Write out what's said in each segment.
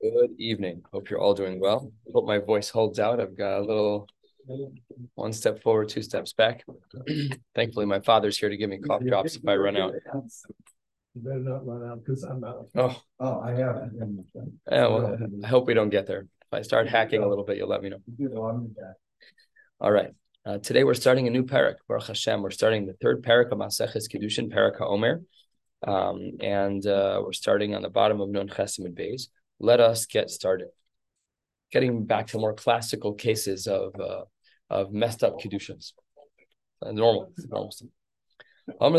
Good evening. Hope you're all doing well. Hope my voice holds out. I've got a little one step forward, two steps back. Thankfully, my father's here to give me cough drops if I run out. You better not run out because I'm out. Oh, Oh, I have. yeah, well, I hope we don't get there. If I start hacking a little bit, you'll let me know. All right. Uh, today we're starting a new parak. Baruch Hashem. We're starting the third parak of Maseches Kiddushin, Parak HaOmer. Um, and uh, we're starting on the bottom of Nun Ches Amud Beis. Let us get started. Getting back to more classical cases of uh, of messed up kedushims. Uh, normal, normal. A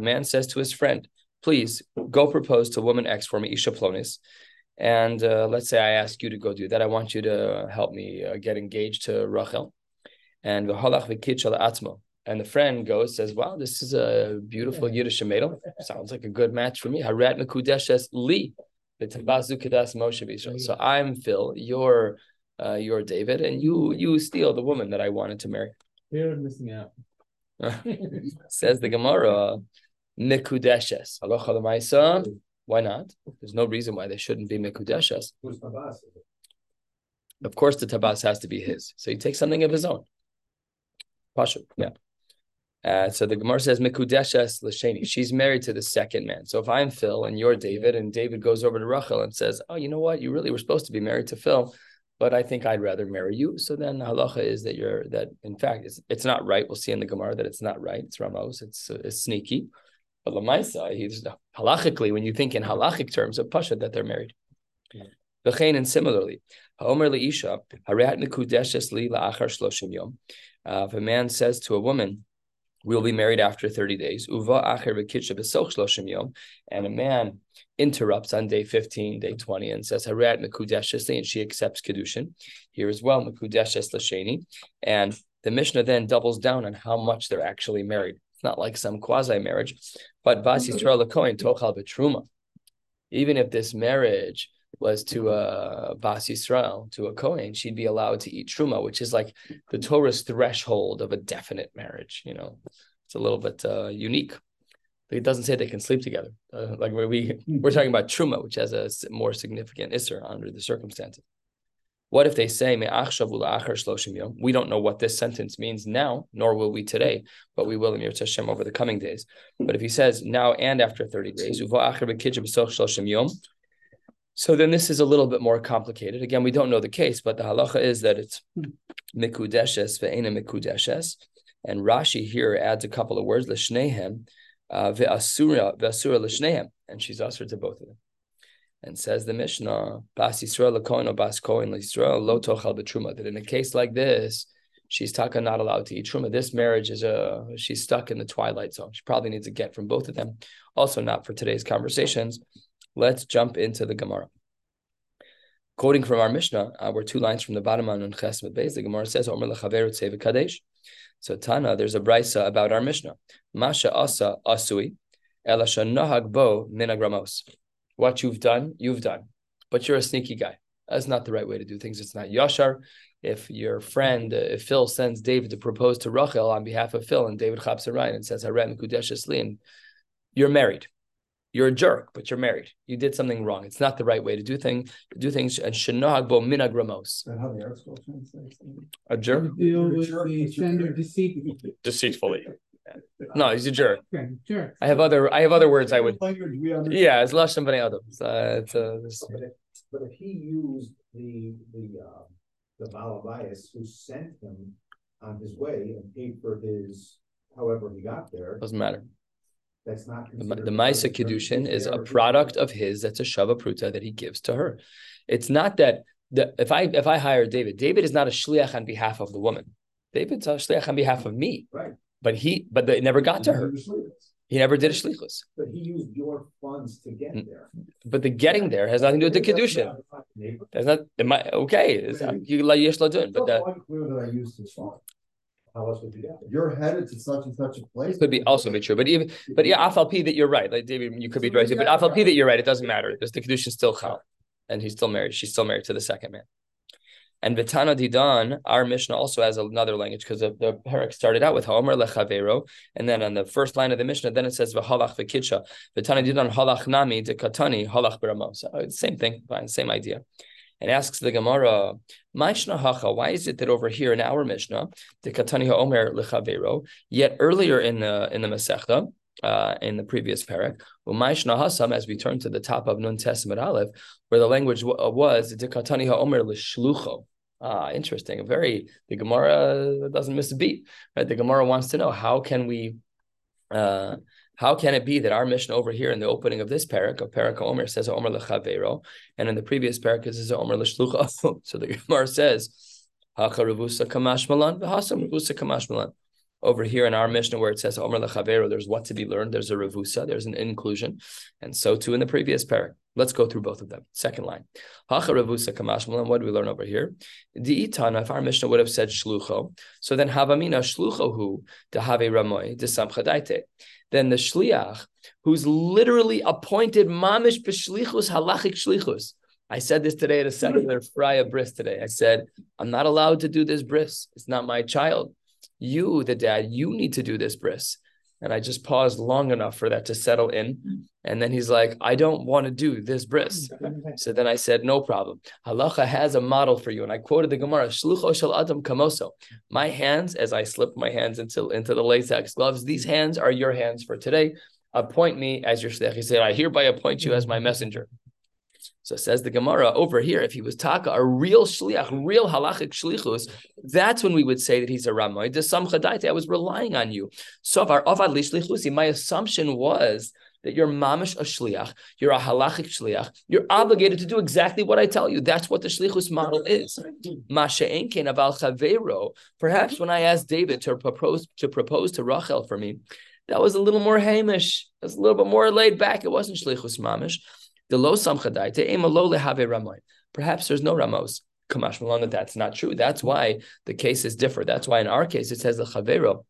man says to his friend, "Please go propose to woman X for me, Isha Plonis." And uh, let's say I ask you to go do that. I want you to help me uh, get engaged to Rachel. And the Halach Vikitchala Atmo. and the friend goes, says, Wow, this is a beautiful Yiddish. Sounds like a good match for me. Harat Mekudeshes Li. So I'm Phil, you're uh, you're David, and you you steal the woman that I wanted to marry. You're missing out. Says the Gemara, Mekudeshes. Why not? There's no reason why they shouldn't be Mekudeshes. Of course, the tabas has to be his. So he takes something of his own. Pasha, yeah. Uh, so the Gemara says Mikudeshes Lasheni. She's married to the second man. So if I'm Phil and you're David, and David goes over to Rachel and says, "Oh, you know what? You really were supposed to be married to Phil, but I think I'd rather marry you." So then the halacha is that you're that. In fact, it's, it's not right. We'll see in the Gemara that it's not right. It's Ramos. It's it's sneaky. But Lamaisa, he's halachically when you think in halachic terms of pasha that they're married. V'chein and similarly, Haomer leisha harehat mikudeshes li la'achar shloshim yom. Uh, if a man says to a woman we'll be married after 30 days. And a man interrupts on day 15, day 20, and says, and she accepts Kedushin. Here as well, And the Mishnah then doubles down on how much they're actually married. It's not like some quasi marriage, but Bas mm-hmm. Yisrael Tochal Betruma. Even if this marriage was to a Bas Yisrael, to a Kohen, she'd be allowed to eat truma, which is like the Torah's threshold of a definite marriage. You know, it's a little bit uh, unique. It doesn't say they can sleep together. Uh, like we we're talking about truma, which has a more significant isser under the circumstances. What if they say We don't know what this sentence means now, nor will we today, but we will in Hashem over the coming days. But if he says now and after 30 days, so then this is a little bit more complicated. Again, we don't know the case, but the halacha is that it's mikudeshes ve'ena mikudeshes. And Rashi here adds a couple of words, l'shnehem, uh, ve'asura, ve'asura l'shnehem. And she's usher to both of them. And says the Mishnah, Bas Yisrael l'kohen or Bas Kohen l'Yisrael lo tochal b'truma. That in a case like this, she's taka not allowed to eat truma. This marriage is a she's stuck in the twilight zone. She probably needs a get from both of them. Also, not for today's conversations. Let's jump into the Gemara. Quoting from our Mishnah, uh, we're two lines from the bottom on Chesed Beis. The Gemara says, "Omer lechaveru kadesh." So Tana, there's a brisa about our Mishnah. Masha asa asui, elasha nahag bo minagramos. What you've done, you've done, but you're a sneaky guy. That's not the right way to do things. It's not yashar. If your friend, uh, if Phil sends David to propose to Rachel on behalf of Phil, and David chaps and says, "Harem kudesh and you're married you're a jerk, but you're married. You did something wrong. It's not the right way to do things. Do things and shenag bo minag ramos. A jerk. Deceitfully. Deceitfully. No, he's a jerk. Okay, Jerk. I have other. I have other words. I would. Yeah, it's lashon b'nei adam. Uh, it's, uh, it's, but if he used the the uh, the Balabias who sent him on his way and paid for his however he got there, doesn't matter. That's not the, the Maisa Kiddushin is a product of his that's a Shava Pruta that he gives to her. It's not that the, if I if I hire David, David is not a shliach on behalf of the woman. David's a shliach on behalf of me. Right. But he but it never got to her. He never did a shlichus. But he used your funds to get mm. there. But the getting there has nothing to do with the kedushin. That's not. Might, okay. It's, you like yesh ladun, but that. Clear that I used his fund. How else would you get You're headed to such and such a place. Could be also be true, but even but yeah, afal that you're right. Like David, you could be right too, but afal that you're right. It doesn't matter because the kedushin still chal, and he's still married. She's still married to the second man. And Vitana Didan, our Mishnah also has another language because the, the parak started out with Haomer lechavero, and then on the first line of the Mishnah, then it says v'halach v'kitsha. Vitana Didan halach nami de katani halach b'ramos. Uh, same thing, fine, same idea. And asks the Gemara, hacha, why is it that over here in our Mishnah, the katani haomer lechavero, yet earlier in the in the Masechta, uh, in the previous parak. Hasam, as we turn to the top of Nun Tes Amud Aleph, where the language w- was Dikatani Ha'omer L'shlucho. Ah, interesting. Very the Gemara doesn't miss a beat. Right? The Gemara wants to know how can we uh, how can it be that our mission over here in the opening of this parak of parak Omer says Omer lechavero, and in the previous parak it says Omer l'shlucha? so the Gemara says Hacha revusa kamash malan v'hasam revusa kamash malan. Over here in our mission where it says Omer lechavero, there's what to be learned. There's a revusa, there's an inclusion, and so too in the previous parak. Let's go through both of them. Second line. Hacha revusa kamashmalan. What do we learn over here? The itana, if our Mishnah would have said shlucho, so then havamina shluchohu dehave ramoy desamchadaite. Then the shliach, who's literally appointed mamish b'shlichus halachic shlichus. I said this today at a secular fraya bris today. I said, I'm not allowed to do this bris. It's not my child. You, the dad, you need to do this bris. And I just paused long enough for that to settle in. Mm-hmm. And then he's like, I don't want to do this bris. Mm-hmm. So then I said, no problem. Halacha has a model for you. And I quoted the Gemara, Shlucho shel Adam kamoso. My hands, as I slip my hands into, into the latex gloves, these hands are your hands for today. Appoint me as your shliach. He said, I hereby appoint you as my messenger. So says the Gemara over here, if he was taka, a real shliach, real halachic shlichus, that's when we would say that he's a ramoy. I was relying on you. So far. My assumption was that you're mamish a shliach, you're a halachic shliach, you're obligated to do exactly what I tell you. That's what the shlichus model is. Perhaps when I asked David to propose to propose to Rachel for me, that was a little more hamish. It was a little bit more laid back. It wasn't shlichus mamish. The lo samchadai ema lo lehave. Perhaps there's no ramos. Kamash Malon that that's not true. That's why the cases differ. That's why in our case it says the chavero.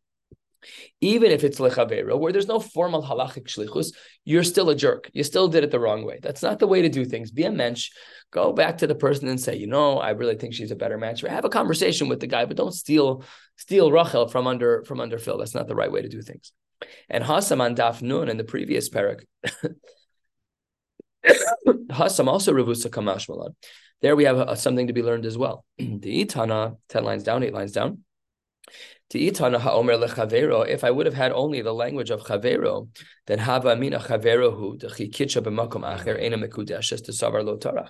Even if it's lechavero, where there's no formal halachic shlichus, you're still a jerk. You still did it the wrong way. That's not the way to do things. Be a mensch. Go back to the person and say, you know, I really think she's a better match. Have a conversation with the guy, but don't steal steal Rachel from under from under Phil. That's not the right way to do things. And Hasam on Daf Nun in the previous parak, Hasam also revusa kamashmalan. There we have a, a, something to be learned as well. the Itana, 10 lines down, 8 lines down. Lechavero, if I would have had only the language of chavero, then hava mina chaverohu, the chikitcha b'makom acher, ena mekudeshes, to savar lo tarach.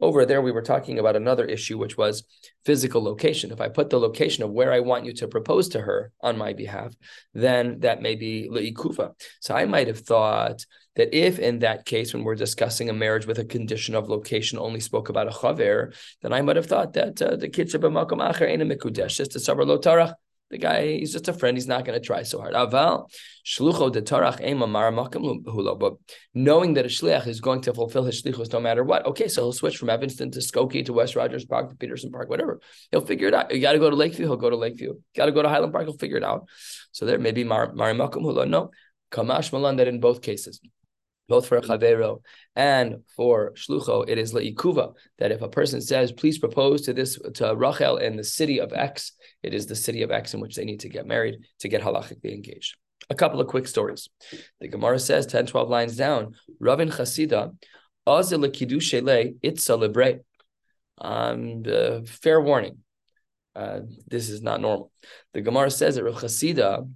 Over there, we were talking about another issue, which was physical location. If I put the location of where I want you to propose to her on my behalf, then that may be le'ikufa. So I might have thought that if in that case, when we're discussing a marriage with a condition of location, only spoke about a chaver, then I might have thought that uh, the kitzah b'makom acher ain't a mikudesh, just a savar lo tarach. The guy, he's just a friend. He's not going to try so hard. Aval shlucho de tarach hulo. But knowing that a shliach is going to fulfill his shlichus no matter what, okay, so he'll switch from Evanston to Skokie to West Rogers Park to Peterson Park, whatever. He'll figure it out. You got to go to Lakeview. He'll go to Lakeview. Got to go to Highland Park. He'll figure it out. So there may be mar makom hulo. No, kamash malan that in both cases both for chavero and for shlucho, it is leikuva that if a person says, "Please propose to this to Rachel in the city of X," it is the city of X in which they need to get married to get halachically engaged. A couple of quick stories. The Gemara says 10, 12 lines down, Ravin Chasida, itza um, uh, fair warning. Uh, this is not normal. The Gemara says that Chasida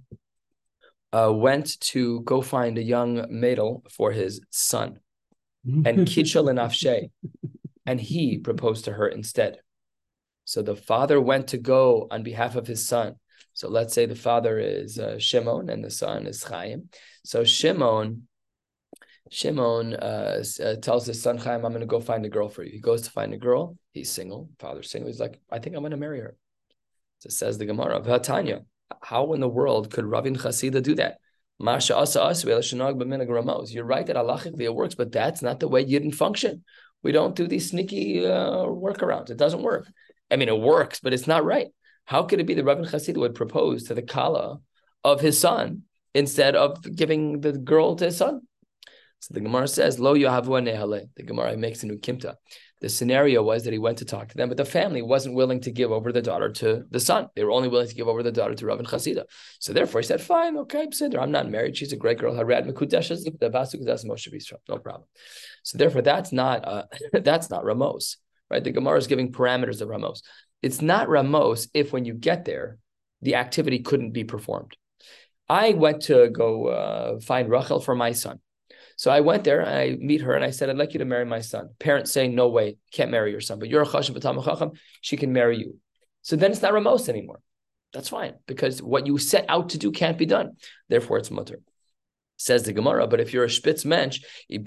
uh, went to go find a young maidel for his son, and kitchel and Afshe. and he proposed to her instead. So the father went to go on behalf of his son. So let's say the father is uh, Shimon and the son is Chaim. So Shimon, Shimon uh, uh, tells his son Chaim, "I'm going to go find a girl for you." He goes to find a girl. He's single. Father's single. He's like, "I think I'm going to marry her." So says the Gemara, "Vatanya." How in the world could Ravin Chasida do that? You're right that halachically it works, but that's not the way Yidden function. We don't do these sneaky uh, workarounds. It doesn't work. I mean, it works, but it's not right. How could it be that Ravin Chasida would propose to the Kala of his son instead of giving the girl to his son? So the Gemara says, Lo nehale. The Gemara makes a new kimta. The scenario was that he went to talk to them, but the family wasn't willing to give over the daughter to the son. They were only willing to give over the daughter to Ravin Chasida. So therefore, he said, "Fine, okay, Siddur, I'm not married. She's a great girl. Harad Mekudeshes, the Basu Moshe no problem." So therefore, that's not uh, that's not Ramos, right? The Gemara is giving parameters of Ramos. It's not Ramos if when you get there, the activity couldn't be performed. I went to go uh, find Rachel for my son. So I went there and I meet her and I said, I'd like you to marry my son. Parents saying, no way, can't marry your son, but you're a chashav chacham, she can marry you. So then it's not Ramos anymore. That's fine because what you set out to do can't be done. Therefore, it's mutter. Says the Gemara, but if you're a spitz mensch, you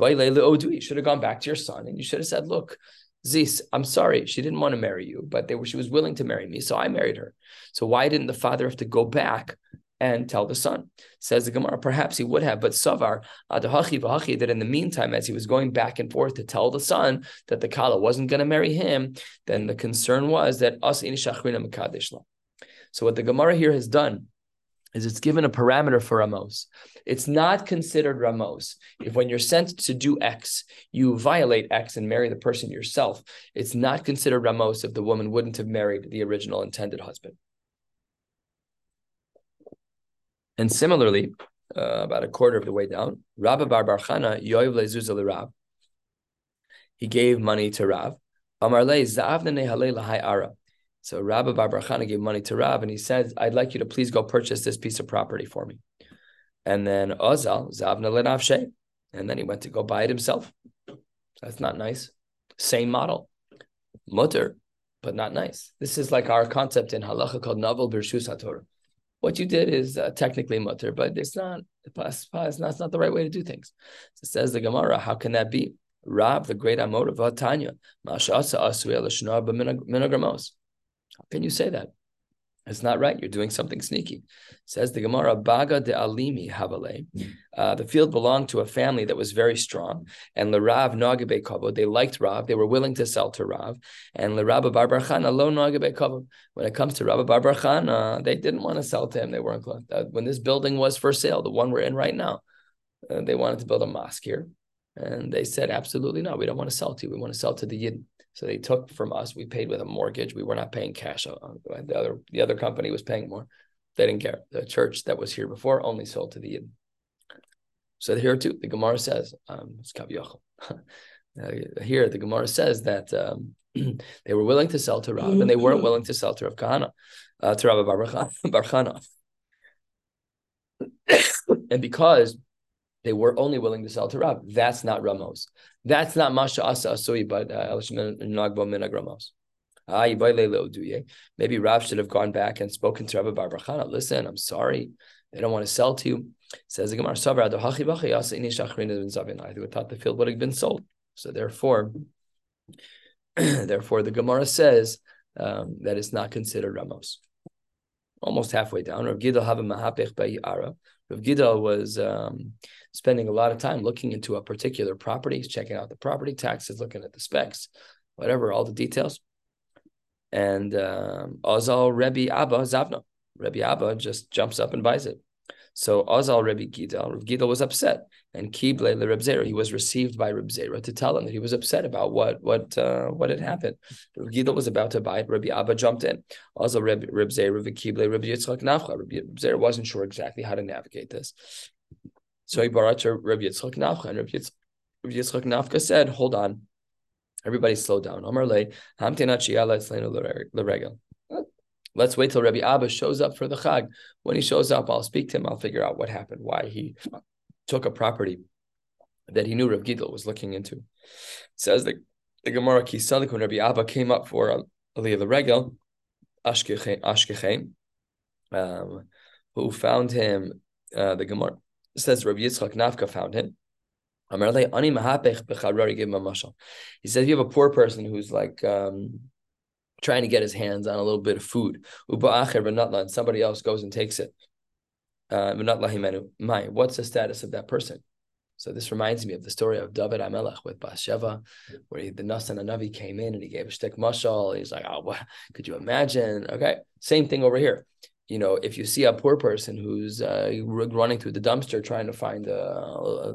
should have gone back to your son and you should have said, look, Zis, I'm sorry, she didn't want to marry you, but were, she was willing to marry me, so I married her. So why didn't the father have to go back and tell the son. Says the Gemara, perhaps he would have, but Savar, Adahachi Vahachi, that in the meantime, as he was going back and forth to tell the son that the Kala wasn't going to marry him, then the concern was that us So what the Gemara here has done is it's given a parameter for Ramos. It's not considered Ramos. If when you're sent to do X, you violate X and marry the person yourself, it's not considered Ramos if the woman wouldn't have married the original intended husband. And similarly, uh, about a quarter of the way down, Rabba Bar Barchana Yoiv Lezuzah. He gave money to Rav. So Rabba Bar Barchana gave money to Rav, and he said, "I'd like you to please go purchase this piece of property for me." And then Ozal Zavna Lenavshe, and then he went to go buy it himself. That's not nice. Same model, mutter, but not nice. This is like our concept in halacha called navel birshus hatorah what you did is uh, technically mutter, but it's not, it's not, it's not the right way to do things. So it says the Gemara, how can that be? Rab, the great Amor of Tanya, How can you say that? It's not right. You're doing something sneaky. Says the Gemara, Baga de Alimi Havale. Uh, the field belonged to a family that was very strong. And Larav Nagabe Kavod, they liked Rav. They were willing to sell to Rav. And Larav Barbarchana, lo Nagabe Kavod. When it comes to Rabbi Barbarchana, they didn't want to sell to him. They weren't, uh, when this building was for sale, the one we're in right now, uh, they wanted to build a mosque here. And they said, absolutely not. We don't want to sell to you. We want to sell to the Yidden. So they took from us. We paid with a mortgage. We were not paying cash. The other the other company was paying more. They didn't care. The church that was here before only sold to the Yidden. So here too, the Gemara says, um, it's here the Gemara says that um, they were willing to sell to Rav, and they weren't willing to sell to Rav Kahana, uh, to Rav Barchana. and because they were only willing to sell to Rav. That's not Ramos. That's not Masha Asa Asui, but uh, Nagbo Minag Ramos. Maybe Rav should have gone back and spoken to Rabbi Barbarchana. Listen, I'm sorry. They don't want to sell to you. Says the Gemara, I think we thought the field would have been sold. So therefore, therefore the Gemara says um, that it's not considered Ramos. Almost halfway down. Rav Gidal have a mahapech Rav Gidal was um, spending a lot of time looking into a particular property, checking out the property taxes, looking at the specs, whatever, all the details. And um, Azal Rebbe Abba Zavna, Rebbe Abba just jumps up and buys it. So Azal Rebbe Gidal, Rebbe Gidal was upset, and Kible le Reb Zera, he was received by Reb Zera to tell him that he was upset about what what uh, what had happened. Reb Gidal was about to buy it. Rebbe Abba jumped in. Also Reb Reb Zera, Reb Kible, Reb Yitzchak Nafcha. Reb Zera wasn't sure exactly how to navigate this. So he brought to Rabbi Yitzchak Nafcha, and Rabbi Yitzchak Nafcha said, "Hold on, everybody, slow down." Amar le Let's wait till Rabbi Abba shows up for the Chag. When he shows up, I'll speak to him. I'll figure out what happened, why he took a property that he knew Rabbi Gidel was looking into. It says the, the Gemara Kisalik when Rabbi Abba came up for Aliyah the Regel, Ashkechem, um, who found him, uh, the Gemara says Rabbi Yitzchak Nafka found him. He says, if you have a poor person who's like um, trying to get his hands on a little bit of food, somebody else goes and takes it. Uh, what's the status of that person? So this reminds me of the story of David Amelech with Bathsheba, where he, the Nasan Anavi came in and he gave a shtick mashal. He's like, oh, what? could you imagine? Okay, same thing over here you know, if you see a poor person who's uh, running through the dumpster trying to find a,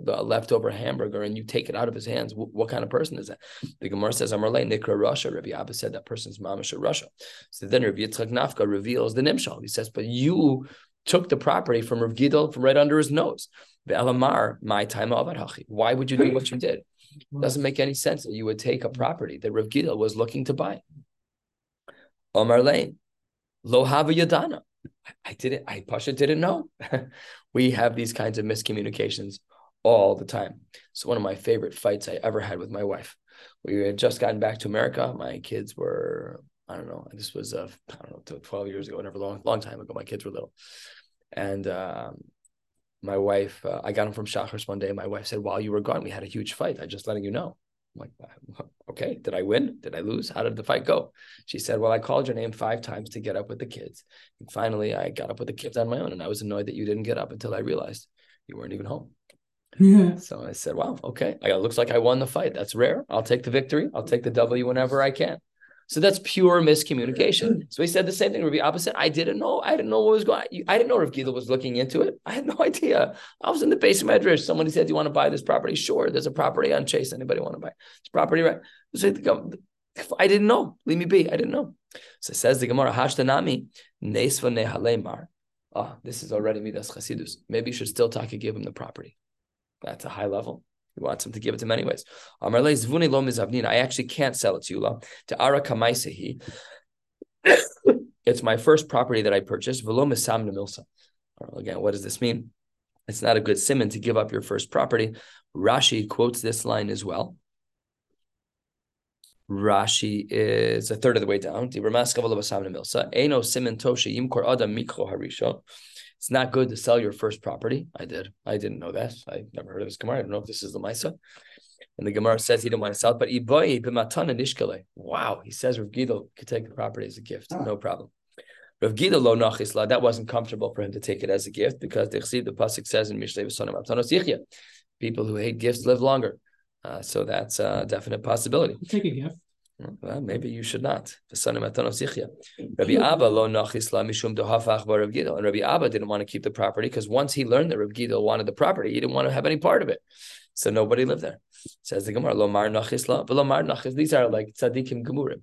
a, leftover hamburger and you take it out of his hands, what kind of person is that? The Gemara says, Amarle Nikra rasha. Rabbi Abba said that person's mamish rasha. So then Rabbi Yitzchak Nafka reveals the Nimshal. He says, but you took the property from Rav Gidol from right under his nose. The Elamar, my time of Why would you do what you did? It doesn't make any sense that you would take a property that Rav Gidol was looking to buy. Omar Lane, Lo Hava Yadana. I didn't, I Pasha didn't know. we have these kinds of miscommunications all the time. It's one of my favorite fights I ever had with my wife. We had just gotten back to America. My kids were, I don't know, this was, uh, I don't know, 12 years ago, whatever, long, long time ago. My kids were little. And um, my wife, uh, I got him from Shachris one day. My wife said, while you were gone, we had a huge fight. I just letting you know. I'm like, okay, did I win? Did I lose? How did the fight go? She said, well, I called your name five times to get up with the kids. And finally, I got up with the kids on my own. And I was annoyed that you didn't get up until I realized you weren't even home. Yeah. So I said, wow, okay. I, it looks like I won the fight. That's rare. I'll take the victory. I'll take the W whenever I can. So that's pure miscommunication. So he said the same thing. Rabbi opposite. I didn't know. I didn't know what was going. I didn't know if Gila was looking into it. I had no idea. I was in the base of Medrash. Somebody said, "Do you want to buy this property?" Sure. There's a property on Chase. Anybody want to buy this property? Right. So I didn't know. Leave me be. I didn't know. So it says the Gemara Hashtanami Nesva Nehalemar. Ah, this is already Midas Chasidus. Maybe you should still talk and give him the property. That's a high level. He wants him to give it to him anyways. I actually can't sell it to you. To Ara Kamaisehi. It's my first property that I purchased. Again, what does this mean? It's not a good simon to give up your first property. Rashi quotes this line as well. Rashi is a third of the way down. It's not good to sell your first property. I did. I didn't know that. I never heard of this Gemara. I don't know if this is the Maisa. And the Gemara says he didn't want to sell it, but wow, he says Rav Gidel could take the property as a gift, ah. no problem. Rav Gidel lo nachisla, that wasn't comfortable for him to take it as a gift because the the pasuk says in Mishlei V'sonim people who hate gifts live longer. Uh, so that's a definite possibility. Take a gift. Well, maybe you should not. Rabbi Abba lo nachisla mishum dehafach Rav Gidel, and Rabbi Abba didn't want to keep the property because once he learned that Rav Gidel wanted the property, he didn't want to have any part of it, so nobody lived there. Says the Gemara, lo mar nachisla, lo mar nachis. These are like tzadikim gemurim.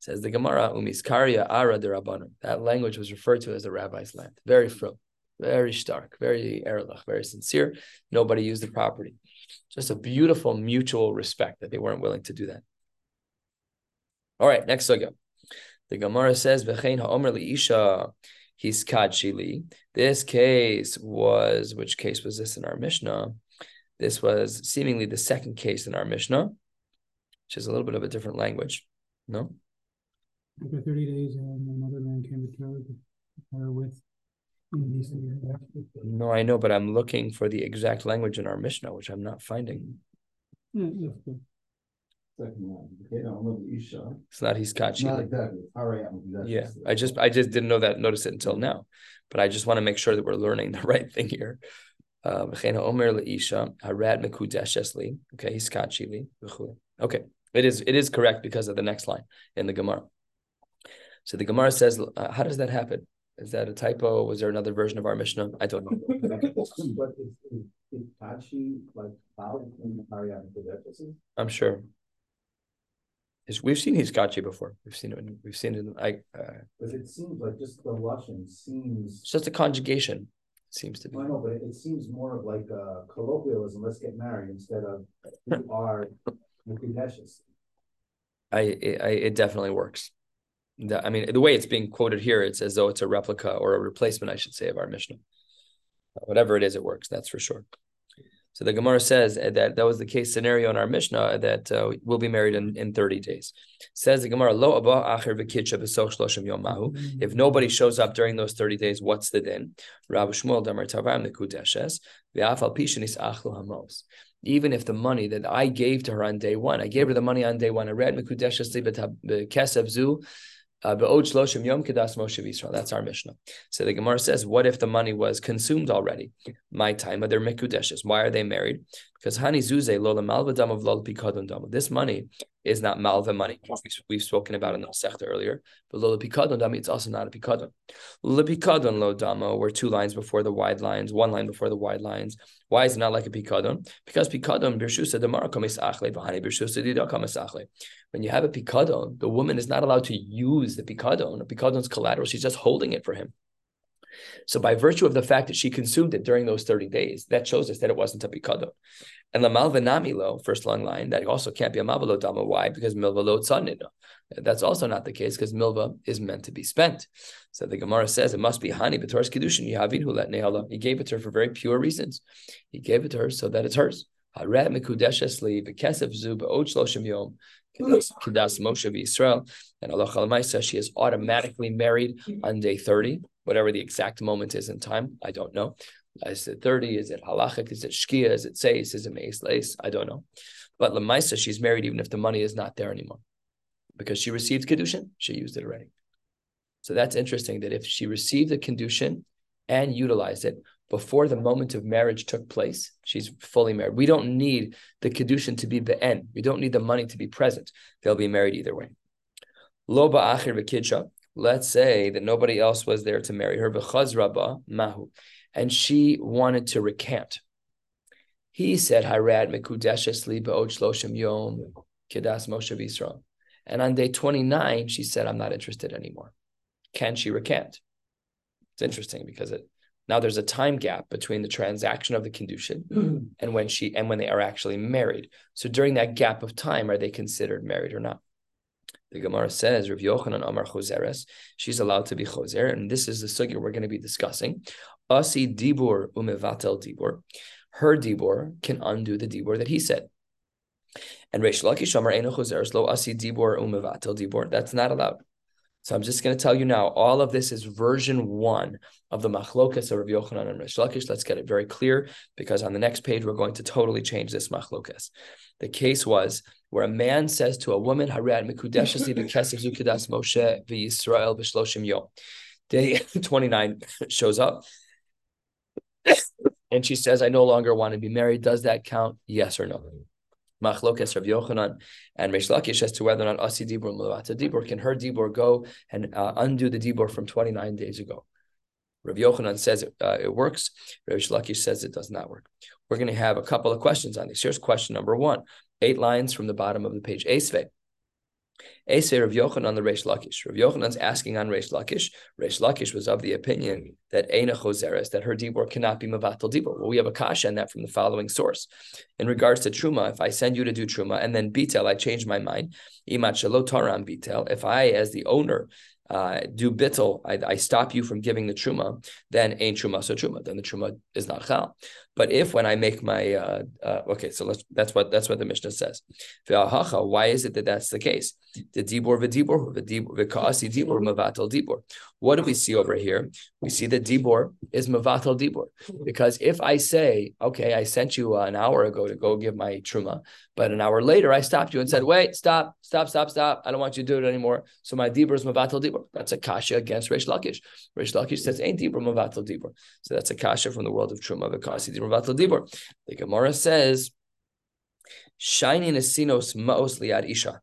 Says the Gemara, umiskaria ara derabanim. That language was referred to as the rabbi's land. Very from, very stark, very erlach, very sincere. Nobody used the property. Just a beautiful mutual respect that they weren't willing to do that. All right, next sugya. The Gemara says, "V'chein ha'omer li'isha hiskadshili." This case was which case was this in our Mishnah? This was seemingly the second case in our Mishnah, which is a little bit of a different language. No. After thirty days, uh, and another man came to kill her with. No, I know, but I'm looking for the exact language in our Mishnah, which I'm not finding. Yeah, it's not hiskachi. Not exactly. Yeah, I just I just didn't know that. Notice it until now, but I just want to make sure that we're learning the right thing here. Uh, omer leisha harad mekudeshes Okay, hiskachi Okay, it is it is correct because of the next line in the Gemara. So the Gemara says, uh, how does that happen? Is that a typo? Was there another version of our Mishnah? I don't know. I'm is, is, is Kachi like out in Ariana I'm sure we've seen Hiskachi before. We've seen it. We've seen it. I. Uh, but it seems like just the Russian seems. It's just a conjugation. It seems to be. I know, but it, it seems more of like a colloquialism. Let's get married instead of we are Mukudeshes. I, I it definitely works. I mean, the way it's being quoted here, it's as though it's a replica or a replacement, I should say, of our Mishnah. Whatever it is, it works. That's for sure. So the Gemara says that that was the case scenario in our Mishnah that uh, we'll be married in, in 30 days. Says the Gemara, Lo acher yomahu. If nobody shows up during those 30 days, what's the din? Rabbi. Even if the money that I gave to her on day one, I gave her the money on day one, I read mekudeshes li kesev zu, that's our Mishnah. So the Gemara says, what if the money was consumed already? My time, but they're mikudeshes. Why are they married? Because hani zuze malvadam of. This money is not malva money, we've spoken about in the Sechta earlier. But lo lepikadon dami, it's also not a pikadon. Lepikadon lo damo, we're two lines before the wide lines, one line before the wide lines. Why is it not like a pikadon? Because pikadon birshusa demar kamis achle birshusa dida kamis achle. When you have a pikadon, the woman is not allowed to use the pikadon. A pikadon's collateral; she's just holding it for him. So by virtue of the fact that she consumed it during those 30 days, that shows us that it wasn't a pikadon. And la malva namilo, first long line, that also can't be a malvalo dama. Why? Because milva lo tzanino. That's also not the case because milva is meant to be spent. So the Gemara says it must be hani b'tor's kedushin yahavin who let nehala. He gave it to her for very pure reasons. He gave it to her so that it's hers. Haret mekudeshes li v'kesef zu shloshim yom. Kedas Moshe and Allah says she is automatically married on day 30, whatever the exact moment is in time. I don't know. Is it 30? Is it halachic? Is it shkia? Is it seis? Is it meis leis? I don't know. But Lamaisa, she's married even if the money is not there anymore. Because she received Kedushin, she used it already. So that's interesting that if she received the Kedushin and utilized it before the moment of marriage took place, she's fully married. We don't need the Kedushin to be the end. We don't need the money to be present. They'll be married either way. Lo ba'achir v'kidsha. Let's say that nobody else was there to marry her. V'chazraba mahu and she wanted to recant. He said, Harad Mekudeshes Li Shloshim Yom Kedas Moshe Yisrael. And on day 29, she said, I'm not interested anymore. Can she recant? It's interesting because it now there's a time gap between the transaction of the condition and when she and when they are actually married. So during that gap of time, are they considered married or not? The Gemara says, Rav Yochanan Amar Choseres, she's allowed to be Choser, and this is the sugya we're going to be discussing. Asi dibur umevatel dibur. Her dibur can undo the dibur that he said. And Reish Lakish Amar Enochozeres lo asi dibur umevatel dibur. That's not allowed. So I'm just going to tell you now, all of this is version one of the machlokas of Rav Yochanan and Reish Lakish. Let's get it very clear, because on the next page, we're going to totally change this machlokas. The case was where a man says to a woman, Harat mikudeshes kesef zukidas Moshe v'Yisrael b'shloshim yom. Day 29 shows up and she says, I no longer want to be married. Does that count? Yes or no? Machlokes Rav Yochanan and Reish Lakish as to whether or not Asi Dibur Mulata Dibur can her Dibur go and uh, undo the Dibur from 29 days ago. Rav Yochanan says it, uh, it works. Reish Lakish says it does not work. We're going to have a couple of questions on this. Here's question number one, eight lines from the bottom of the page. Esve. Esei Rav Yochanan on the Reish Lakish. Rav Yochanan's asking on Reish Lakish. Reish Lakish was of the opinion that Eina Choseres, that her dibor cannot be Mavatal dibor. Well, we have a kasha on that from the following source. In regards to Truma, if I send you to do Truma and then Bitel, I change my mind. Imat Shalot Taram Bitel, if I, as the owner, uh, do bittel, I, I, stop you from giving the truma, then ain't truma so truma. Then the truma is not chal. But if when I make my uh, uh, okay, so let's that's what that's what the Mishnah says. Why is it that that's the case? The dibor v'dibor v'kaasi dibor mavatal dibor. What do we see over here? We see that dibor is mavatal dibor because if I say, okay, I sent you an hour ago to go give my truma, but an hour later I stopped you and said, wait, stop, stop, stop, stop. I don't want you to do it anymore. So my dibor is mavatal dibor. That's a kasha against Reish Lakish. Reish Lakish says ain't dibor mavatal dibor. So that's a kasha from the world of truma v'kaasi dibor the Gemara says, shining asinos maos liad isha.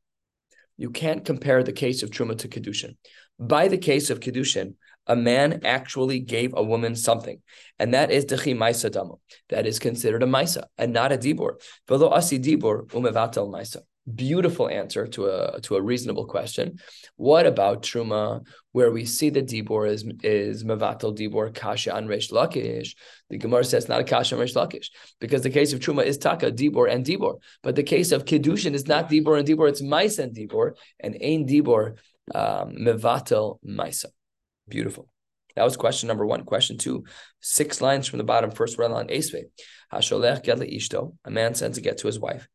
You can't compare the case of truma to kedushin. By the case of kedushin, a man actually gave a woman something, and that is dechi maisa damo. That is considered a maisa and not a dibor. Velo asi dibor umevatel maisa beautiful answer to a to a reasonable question. What about truma, where we see that dibor is is mevatel dibor kasha and resh lakish? The Gemara says not a kasha and resh lakish because the case of truma is taka dibor and dibor, but the case of kedushin is not dibor and dibor; it's maisa and dibor, and ain dibor um, mevatel maisa. Beautiful. That was question number one. Question two, six lines from the bottom, first red line, Esve. Hasholech get ishto. A man sends a get to his wife.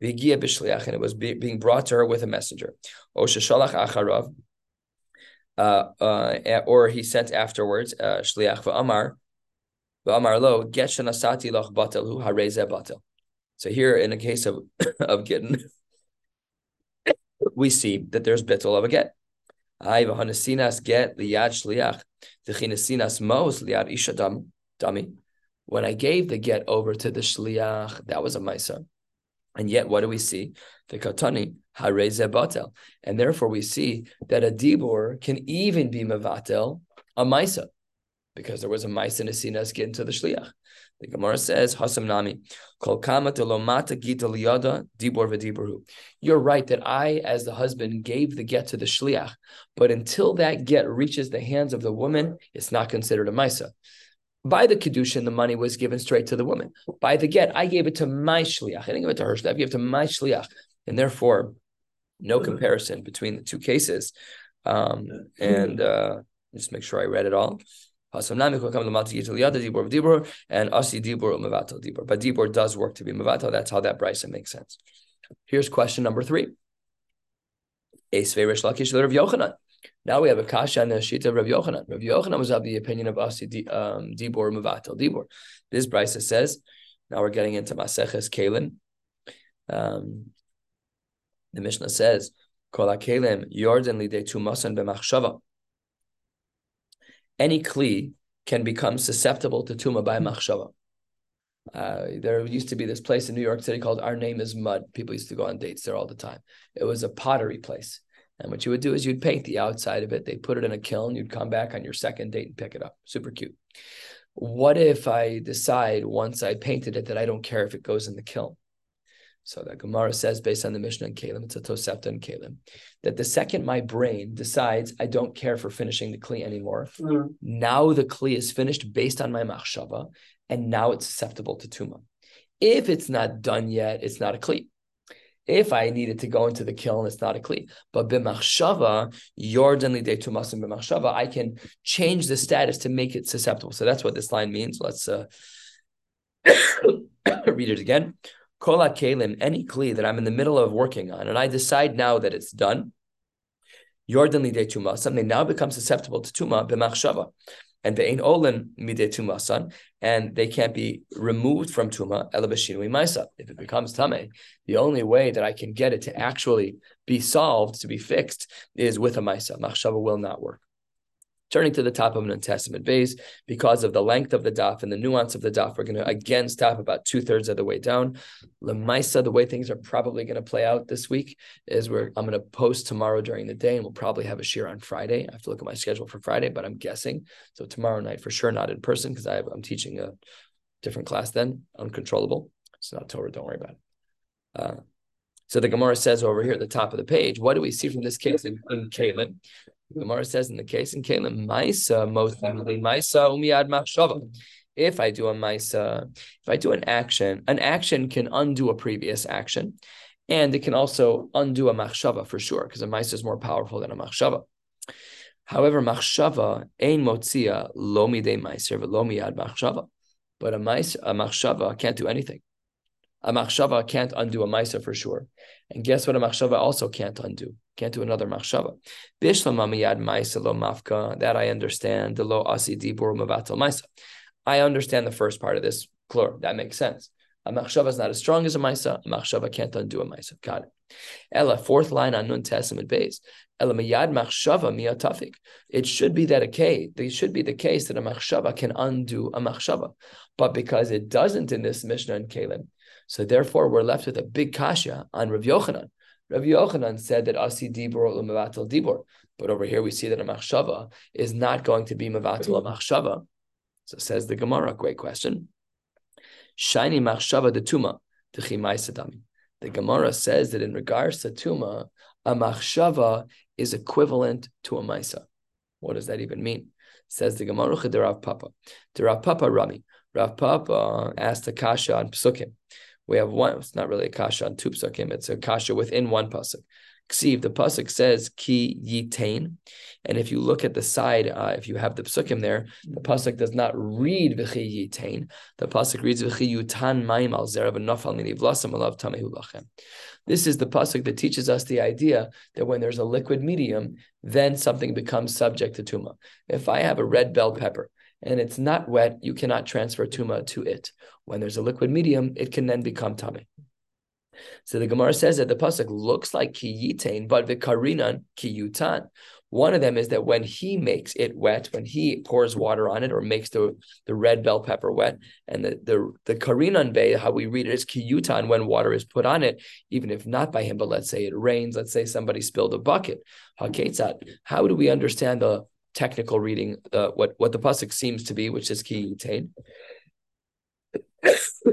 Vigia b'shliach, and it was be, being brought to her with a messenger. O sheshalach acharav. Uh, uh, or he sent afterwards, uh, shliach v'amar, v'amar lo, get shanasati loch batel hu hareze batel. So here, in a case of of getting, we see that there's bittul of a get. I v'hanasinas get liyad shliach. V'chinasinas mos liyad isha dami. When I gave the get over to the shliach, that was a maisa. And yet, what do we see? The katani hareze batel, and therefore we see that a dibor can even be mevatel a maisa, because there was a maisa nesinas get into the shliach. The Gemara says, Hasam Nami, Kol Kama Lomata Gita Liyada, Dibor V'Diburu. You're right that I, as the husband, gave the get to the Shliach, but until that get reaches the hands of the woman, it's not considered a Maisa. By the Kedushin, the money was given straight to the woman. By the get, I gave it to my Shliach. I didn't give it to her Shliach, I gave it to my Shliach. And therefore, no comparison between the two cases. Um, and uh, just make sure I read it all. And Asi Dibur Mevatel Dibur. But Dibur does work to be Mevatel. That's how that brisa makes sense. Here's question number three. Now we have a kasha and a shita of Rav Yochanan. Rav Yochanan was of the opinion of Asi um, Dibur Mevatel Dibur. This brisa says, now we're getting into Maseches Kalin. Um, the Mishnah says, Kol HaKelim Yordan Lidei Tumasan B'machshava any kli can become susceptible to tuma by machshava. Uh, there used to be this place in New York City called Our Name is Mud. People used to go on dates there all the time. It was a pottery place. And what you would do is you'd paint the outside of it. They put it in a kiln. You'd come back on your second date and pick it up. Super cute. What if I decide once I painted it that I don't care if it goes in the kiln? So that Gemara says, based on the Mishnah and Kalim, it's a Tosefta and Kalim, that the second my brain decides I don't care for finishing the Kli anymore, mm-hmm. now the Kli is finished based on my Machshava, and now it's susceptible to Tuma. If it's not done yet, it's not a Kli. If I needed to go into the kiln, it's not a kli. But b'machshava, yordan lidei tumasim b'machshava, I can change the status to make it susceptible. So that's what this line means. Let's uh, read it again. Kol kalim, any kli that I'm in the middle of working on, and I decide now that it's done, Yordan lidei tuma, something now becomes susceptible to tuma b'machshava, and ve'ein olin midei tuma son, and they can't be removed from tuma elabashinui maisa. If it becomes tame, the only way that I can get it to actually be solved, to be fixed, is with a maisa. Machshava will not work turning to the top of an Tes Amud Beis because of the length of the daf and the nuance of the daf. We're going to again stop about two thirds of the way down. Lemaisa, the way things are probably going to play out this week is where I'm going to post tomorrow during the day, and we'll probably have a shiur on Friday. I have to look at my schedule for Friday, but I'm guessing so tomorrow night for sure, not in person because I'm teaching a different class then, uncontrollable. It's not Torah, don't worry about it. Uh, so the Gemara says over here at the top of the page, what do we see from this case in, in Kalim? The Gemara says in the case in Kalim, Maisa, most likely, Maisa umiyad machshava. If I do a Maisa, if I do an action, an action can undo a previous action. And it can also undo a machshava for sure, because a Maisa is more powerful than a machshava. However, machshava ein motzia lo midei meiser v'lo miyad machshava. But a, mais, a machshava can't do anything. A machshava can't undo a maisa for sure. And guess what a machshava also can't undo? Can't do another machshava. Bishlamamiyad maisa lo mafka. That I understand. The lo asi dibur mavatal maisa. I understand the first part of this. Clear. That makes sense. A machshava is not as strong as a maisa. A machshava can't undo a maisa. Got it. Ella, fourth line on Nun Tes Amud Beis. Ella miyad machshava miyatafik. It should be that a case. It should be the case that a machshava can undo a machshava, but because it doesn't in this Mishnah and Kalim, so therefore, we're left with a big kasha on Rav Yochanan. Rav Yochanan said that asi dibur mevatel dibur, but over here we see that a machshava is not going to be mevatel a machshava. So says the Gemara. Great question. Shiny machshava the tuma the chimai sadami. The Gemara says that in regards to tuma, a machshava is equivalent to a maisa. What does that even mean? Says the Gemara the Rav Papa. The Rav Papa Rami. Rav Papa asked the kasha on psukim we have one. It's not really a kasha on two psukim. It's a kasha within one pasuk. Ksiv, the pasuk says ki yitain, and if you look at the side, uh, if you have the psukim there, the pasuk does not read v'chi yitain. The pasuk reads v'chi yutan ma'im al zerav nafal lasam alav tamehu lachem. This is the pasuk that teaches us the idea that when there's a liquid medium, then something becomes subject to tuma. If I have a red bell pepper and it's not wet, you cannot transfer tuma to it. When there's a liquid medium, it can then become tummy. So the Gemara says that the pasuk looks like kiyitain, but vikarinan kiyutan. One of them is that when he makes it wet, when he pours water on it or makes the, the red bell pepper wet, and the the the karinan bay, how we read it is kiyutan when water is put on it, even if not by him, but let's say it rains, let's say somebody spilled a bucket. How do we understand the technical reading, the what what the pasuk seems to be, which is kiyutain?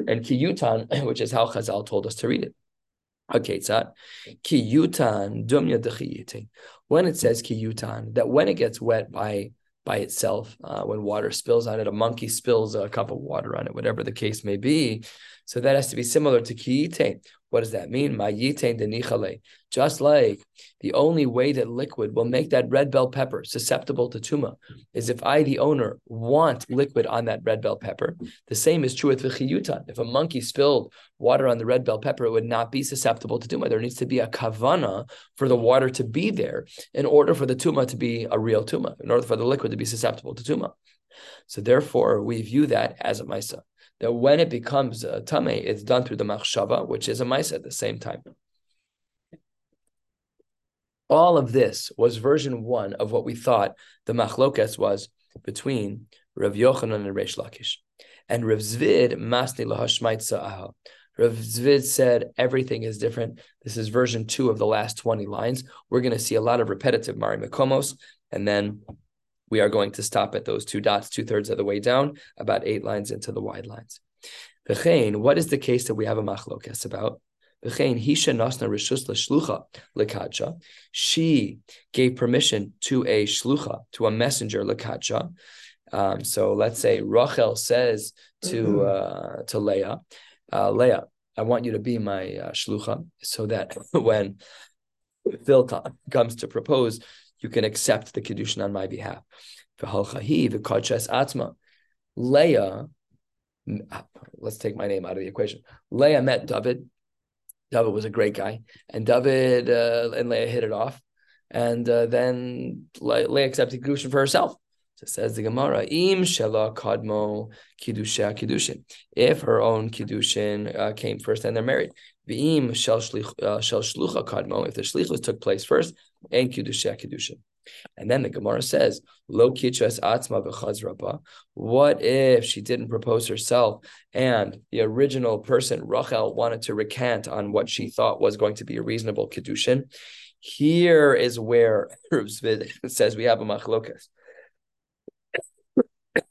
and kiyutan, which is how Chazal told us to read it. Haketzat, kiyutan dumya dechiyitin. When it says kiyutan, that when it gets wet by by itself, uh, when water spills on it, a monkey spills a cup of water on it, whatever the case may be. So that has to be similar to kiyitain. What does that mean? Just like the only way that liquid will make that red bell pepper susceptible to tuma is if I, the owner, want liquid on that red bell pepper. The same is true with v'chiyutan. If a monkey spilled water on the red bell pepper, it would not be susceptible to tuma. There needs to be a kavana for the water to be there in order for the tuma to be a real tuma, in order for the liquid to be susceptible to tuma. So therefore, we view that as a maisa that when it becomes a tame, it's done through the machshava, which is a maisa at the same time. All of this was version one of what we thought the machlokas was between Rav Yochanan and Reish Lakish. And Rav Zvid masni lahashmaitza Rav Zvid said everything is different. This is version two of the last 20 lines. We're going to see a lot of repetitive Mari Makomos, and then we are going to stop at those two dots, two thirds of the way down, about eight lines into the wide lines. V'chein, what is the case that we have a machlokas about? V'chein, hisha nasna rishus l'shlucha lekacha. She gave permission to a shlucha, to a messenger lekacha. Um, so let's say Rachel says to mm-hmm. uh, to Leah, uh, Leah, I want you to be my uh, shlucha, so that when Phil comes to propose, you can accept the Kiddushin on my behalf. Leah, let's take my name out of the equation. Leah met David. David was a great guy, and David uh, and Leah hit it off, and uh, then Leah accepted Kiddushin for herself. So says the Gemara, Im Shela Kadmo Kiddusha Kiddushin. If her own Kiddushin uh, came first and they're married. V'im Shel uh, Shlucha Kadmo. If the Shlichus took place first, and Kiddusha Kiddushin. And then the Gemara says, Lo kichas atzma b'chazrapa. What if she didn't propose herself and the original person, Rachel, wanted to recant on what she thought was going to be a reasonable kiddushin? Here is where says we have a machlokas.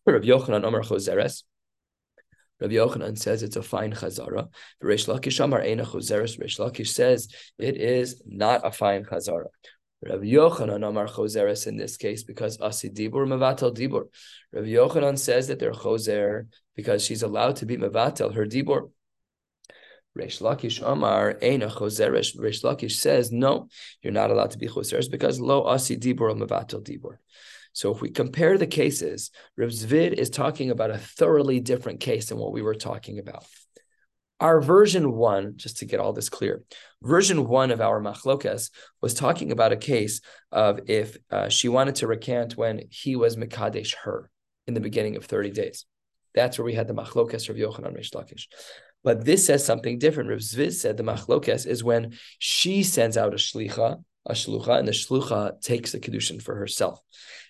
Rav Yochanan Omer Choseres. Rav Yochanan says it's a fine chazara. Reish Lakish Amar Eina Choseres. Reish Lakish says it is not a fine chazara. Rav Yochanan Amar Choseres in this case because Asi Dibur Mevatel Dibur. Rav Yochanan says that they're Choser because she's allowed to be Mevatel, her Dibur. Reish Lakish Amar Eina Choseres. Reish Lakish says, no, you're not allowed to be Choseres because Lo Asi Dibur Mevatel Dibur. So if we compare the cases, Rav Zvid is talking about a thoroughly different case than what we were talking about. Our version one, just to get all this clear, version one of our machlokas was talking about a case of if uh, she wanted to recant when he was mekadesh her in the beginning of 30 days. That's where we had the machlokas of Yochanan Reish Lakish. But this says something different. Rav Zvid said the machlokas is when she sends out a shlicha, a shlucha, and the shlucha takes the kedushin for herself.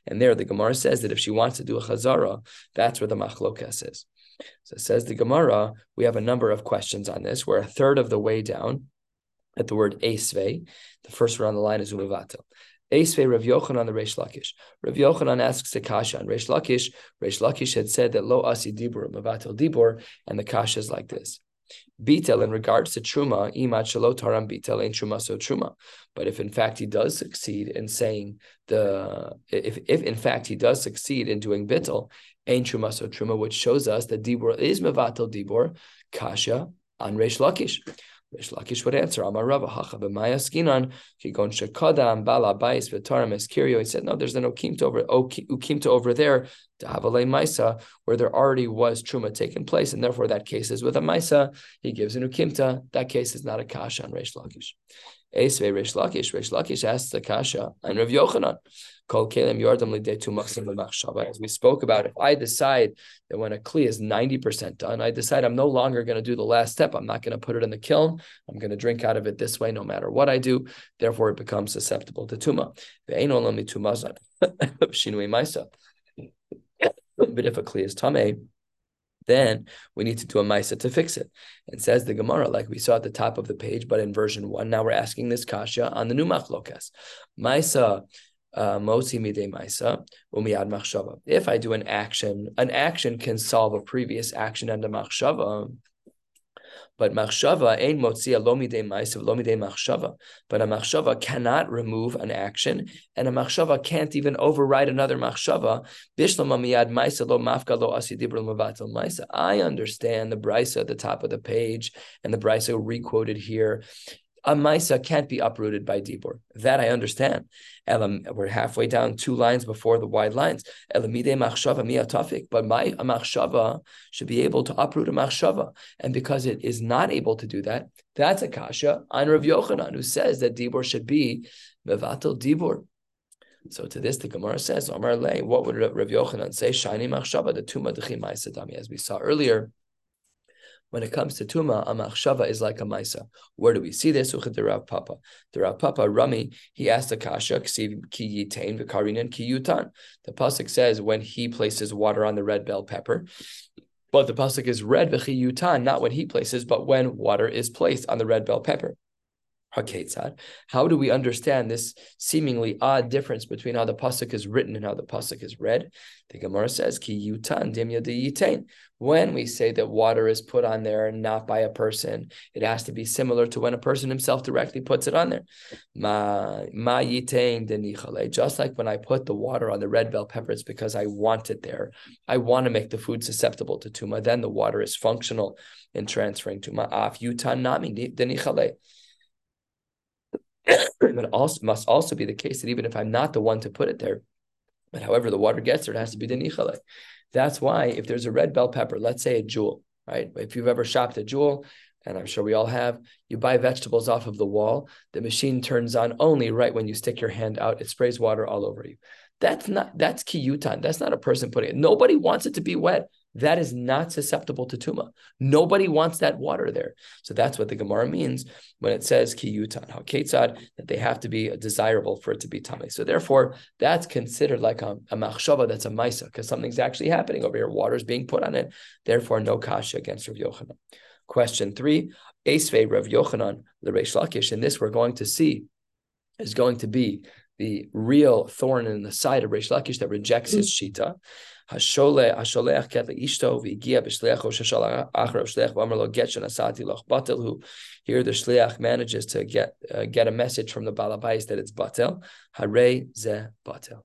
And there, the Gemara says that if she wants to do a chazara, that's where the machlokas is. So it says the Gemara, we have a number of questions on this. We're a third of the way down at the word esve. The first one on the line is umavato. Esve Rav Yochanan the Reish Lakish. Rav Yochanan asks the kasha on Reish Lakish. Reish Lakish had said that lo asi dibur mavatel dibur, and the kasha is like this. Bitel in regards to truma, imat shalot haram bitel ain't truma so truma. But if in fact he does succeed in saying the, if if in fact he does succeed in doing bitel, ain't truma so truma, which shows us that dibur is mevatel dibur, kasha on Reish Lakish. Reish Lakish would answer, Amar Rava Hacha b'maya skinan kigon shekadam bala bais v'taram eskirio. He said, no, there's an ukimta over over there to Havalei Maisa, where there already was truma taking place, and therefore that case is with a Maisa. He gives an ukimta. That case is not a kasha on Reish Lakish. Esve Reish Lakish. Reish Lakish asks the kasha and Rav Yochanan. As we spoke about, if I decide that when a kli is 90% done, I decide I'm no longer going to do the last step. I'm not going to put it in the kiln. I'm going to drink out of it this way no matter what I do. Therefore, it becomes susceptible to tuma. But if a kli is tame, then we need to do a maisa to fix it. And says the Gemara, like we saw at the top of the page, but in version one, now we're asking this kasha on the new machlokas. Maisa uh, midei. If I do an action, an action can solve a previous action and a machshava. But machshava ein motzia lomide ma'asav lomide machshava. But a machshava cannot remove an action, and a machshava can't even override another machshava. Bishlam miyad ma'isa lo mafka lo asidibr mavatel ma'isa. I understand the brisa at the top of the page and the brisa requoted here a Maisa can't be uprooted by Dibur. That I understand. Elam, we're halfway down two lines before the wide lines. Elamide machshava miyatafik. But my machshava should be able to uproot a machshava. And because it is not able to do that, that's a kasha on Rav Yochanan, who says that Dibur should be mevatel Dibur. So to this, the Gemara says, Omar Le, what would Rav Yochanan say? Shiny machshava, the tuma dechi As we saw earlier, when it comes to tuma, a machshava is like a maisa. Where do we see this? The Rav Papa. The Rav Papa, Rami, he asked the kasha, ki yitain v'karinan ki yutan. The pasuk says when he places water on the red bell pepper, but the pasuk is red v'chi yutan, not when he places, but when water is placed on the red bell pepper. How do we understand this seemingly odd difference between how the pasuk is written and how the pasuk is read? The Gemara says, "Ki yutan dimya When we say that water is put on there and not by a person, it has to be similar to when a person himself directly puts it on there. Ma yitain Just like when I put the water on the red bell pepper, it's because I want it there. I want to make the food susceptible to tuma. Then the water is functional in transferring tuma. Af yutan nami denichale but also must also be the case that even if I'm not the one to put it there, but however the water gets there, it has to be the nichale. That's why if there's a red bell pepper, let's say a jewel, right? If you've ever shopped a jewel, and I'm sure we all have, you buy vegetables off of the wall, the machine turns on only right when you stick your hand out, it sprays water all over you. That's not that's kiyutan. That's not a person putting it. Nobody wants it to be wet that is not susceptible to tuma. Nobody wants that water there. So that's what the Gemara means when it says ki kiyutan, haketzad, that they have to be desirable for it to be tummy. So therefore, that's considered like a, a machshava, that's a maisa, because something's actually happening over here. Water is being put on it. Therefore, no kasha against Rav Yochanan. Question three, Esvei Rav Yochanan, the Reish Lakish. And this we're going to see is going to be the real thorn in the side of Reish Lakish that rejects his mm. shita. Hashole Hasholeach achar shleach loch batel. Who here the shleach manages to get uh, get a message from the balabais that it's batel. Hare ze batel.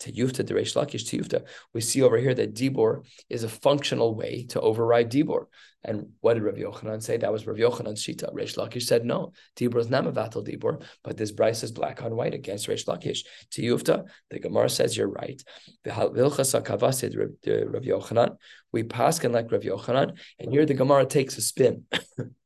To Yufta, the Reish Lakish to Yufta. We see over here that Dibor is a functional way to override Dibor. And what did Rav Yochanan say? That was Rav Yochanan's Shita. Reish Lakish said, no, Dibor is not Mavatal Dibor, but this brisa is black on white against Reish Lakish. To Yufta, the Gemara says you're right. Uh, Rav Yochanan, we paskin like Rav Yochanan, and here the Gemara takes a spin.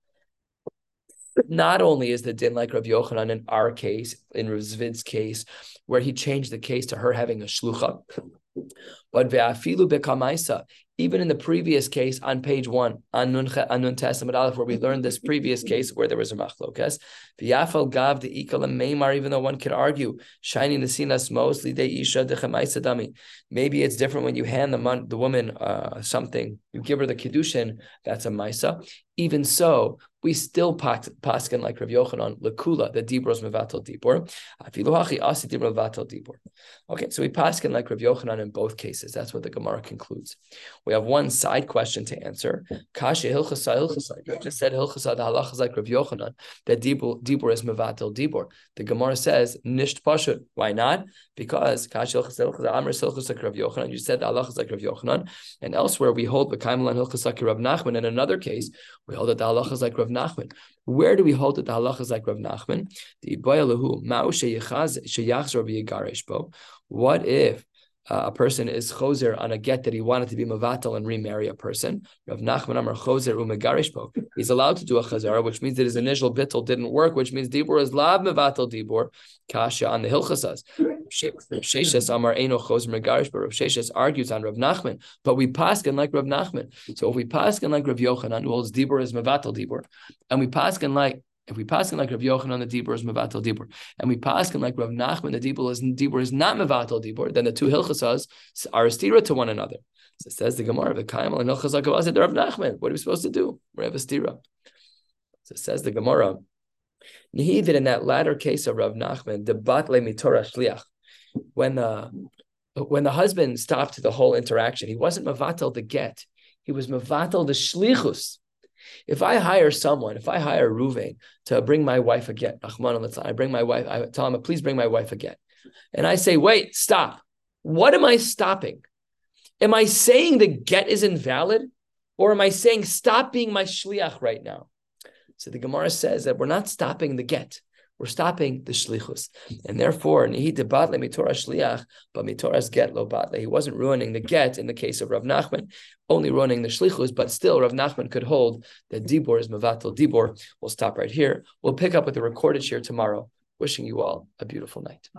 Not only is the din like Rav Yochanan in our case, in Rav Zvid's case, where he changed the case to her having a shlucha, but ve'afilu bekamaisa, even in the previous case on page one, on Nun, on where we learned this previous case where there was a machlokas, v'yafal gav the ikal meimar, even though one could argue, shining the sinas mostly de isha dami. Maybe it's different when you hand the, man, the woman uh, something, you give her the kiddushin, that's a maisa. Even so, we still pass paskin like Rav Yochanan lekula the dibros mevatel dibor. Afiluhachi dibro mevatel dibor. Okay, so we paskin like Rav Yochanan in both cases. That's what the Gemara concludes. We have one side question to answer. Kasha hilchasa hilchasa. You just said hilchasa the halacha like Rav Yochanan that dibor, dibor is mevatel dibor. The Gemara says nisht pashut. Why not? Because kasha hilchasa hilchasa amr hilchasa like Rav Yochanan. You said the halacha like Rav Yochanan, and elsewhere we hold the kaimelan hilchasa Rav Nachman. In another case, we hold that the halacha is like Rav Nachman. Where do we hold that the halacha is like Rav Nachman? The ibayalahu ma'u sheyachaz sheyachzor v'yigaresh bo. What if uh, a person is choser on a get that he wanted to be mavatal and remarry a person. Rav Nachman Amar choser umegarishpo. He's allowed to do a chazara, which means that his initial bittel didn't work, which means dibur is lav mevatal dibur. Kasha on the hilchasas. Sheshes Amar Eno choser megarish, but Rav Sheshes argues on Rav Nachman. But we paskin like Rav Nachman. So if we paskin like Rav Yochanan, who holds dibur is mevatal dibur, and we paskin like if we pass him like Rav Yochanan, the Dibur is Mevatel Dibur, and we pass him like Rav Nachman, the Dibur is Dibur is not Mevatel Dibur, then the two Hilchasas are a stira to one another. So it says the Gemara, the Kaim and Hilchas Akavaz, Rav Nachman. What are we supposed to do? We have a stira. So it says the Gemara. Nihi that in that latter case of Rav Nachman, the Batle Mitorah Shliach, when the when the husband stopped the whole interaction, he wasn't Mevatel the get, he was Mevatel the Shlichus. If I hire someone, if I hire Ruvain to bring my wife a get, I bring my wife, I tell him, please bring my wife a get. And I say, wait, stop. What am I stopping? Am I saying the get is invalid? Or am I saying stop being my shliach right now? So the Gemara says that we're not stopping the get. We're stopping the shlichus, and therefore nihi debatle mitorah shliach, but mitorah's get lo batle. He wasn't ruining the get in the case of Rav Nachman, only ruining the shlichus, but still Rav Nachman could hold that dibor is mevatel dibor. We'll stop right here. We'll pick up with the recorded shiur tomorrow. Wishing you all a beautiful night.